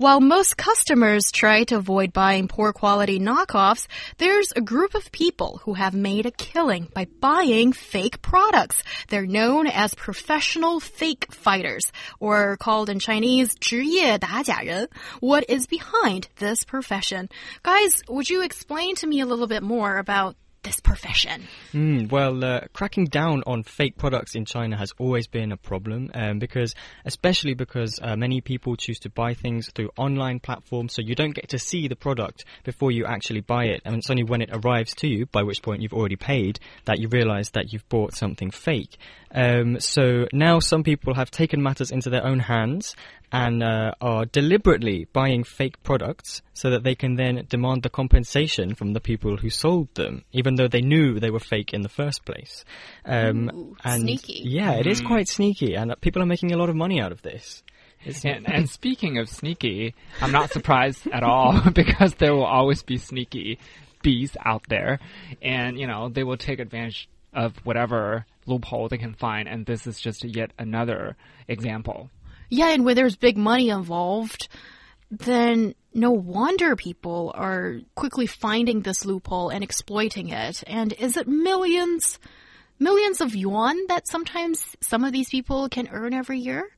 While most customers try to avoid buying poor quality knockoffs, there's a group of people who have made a killing by buying fake products. They're known as professional fake fighters, or called in Chinese 职业打假人. What is behind this profession? Guys, would you explain to me a little bit more about this profession? Mm, well, uh, cracking down on fake products in China has always been a problem um, because, especially because uh, many people choose to buy things through online platforms, so you don't get to see the product before you actually buy it, and it's only when it arrives to you, by which point you've already paid, that you realize that you've bought something fake. Um, so now some people have taken matters into their own hands and uh, are deliberately buying fake products so that they can then demand the compensation from the people who sold them, even though they knew they were fake in the first place. Um, Ooh, and sneaky. Yeah, it is mm. quite sneaky, and people are making a lot of money out of this. And, and, speaking of sneaky, I'm not surprised at all because there will always be sneaky bees out there, and you know they will take advantage of whatever loophole they can find, and this is just yet another example. Yeah, and when there's big money involved, then no wonder people are quickly finding this loophole and exploiting it. And is it millions, millions of yuan that sometimes some of these people can earn every year?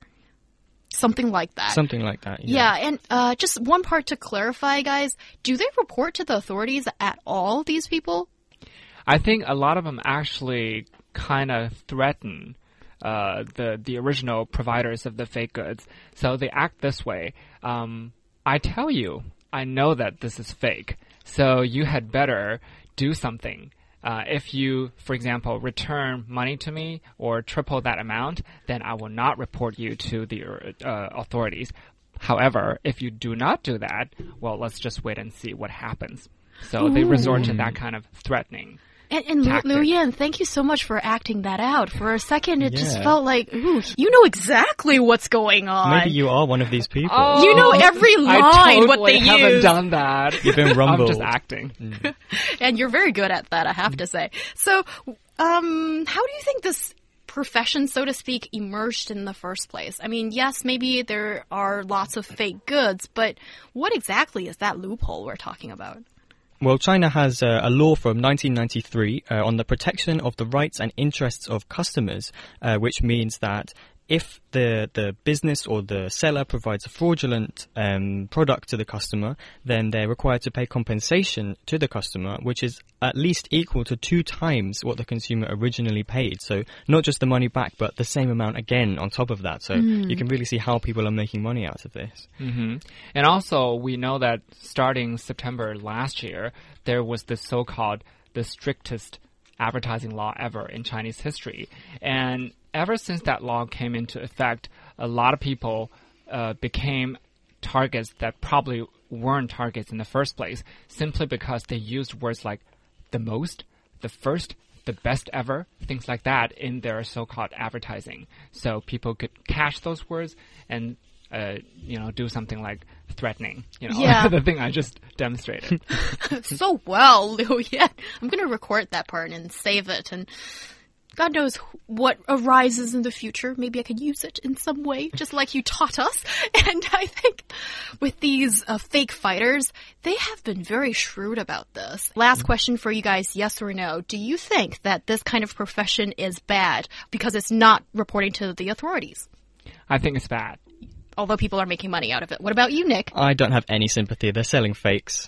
Something like that. Something like that. Yeah, yeah and uh, just one part to clarify, guys. Do they report to the authorities at all, these people? I think a lot of them actually kind of threaten uh, the the original providers of the fake goods. So they act this way. Um, I tell you, I know that this is fake, so you had better do something. Uh, if you, for example, return money to me or triple that amount, then I will not report you to the uh, authorities. However, if you do not do that, well, let's just wait and see what happens. So Ooh. they resort to that kind of threatening. And, and Liu Yan, thank you so much for acting that out. For a second, it yeah. just felt like, ooh, you know exactly what's going on. Maybe you are one of these people. Oh, you know every line, I totally what they haven't use. done that. You've been rumbled. I'm just acting. Mm. and you're very good at that, I have to say. So, um, how do you think this profession, so to speak, emerged in the first place? I mean, yes, maybe there are lots of fake goods, but what exactly is that loophole we're talking about? Well, China has uh, a law from 1993 uh, on the protection of the rights and interests of customers, uh, which means that if the the business or the seller provides a fraudulent um, product to the customer, then they're required to pay compensation to the customer, which is at least equal to two times what the consumer originally paid. So not just the money back, but the same amount again on top of that. So mm. you can really see how people are making money out of this. Mm -hmm. And also, we know that starting September last year, there was the so-called the strictest advertising law ever in Chinese history, and ever since that law came into effect, a lot of people uh, became targets that probably weren't targets in the first place simply because they used words like the most, the first, the best ever, things like that in their so-called advertising. So people could catch those words and uh, you know, do something like threatening. You know, yeah. the thing I just demonstrated. so well, Liu Yan. I'm gonna record that part and save it and God knows what arises in the future. Maybe I could use it in some way, just like you taught us. And I think with these uh, fake fighters, they have been very shrewd about this. Last question for you guys yes or no. Do you think that this kind of profession is bad because it's not reporting to the authorities? I think it's bad. Although people are making money out of it. What about you, Nick? I don't have any sympathy. They're selling fakes.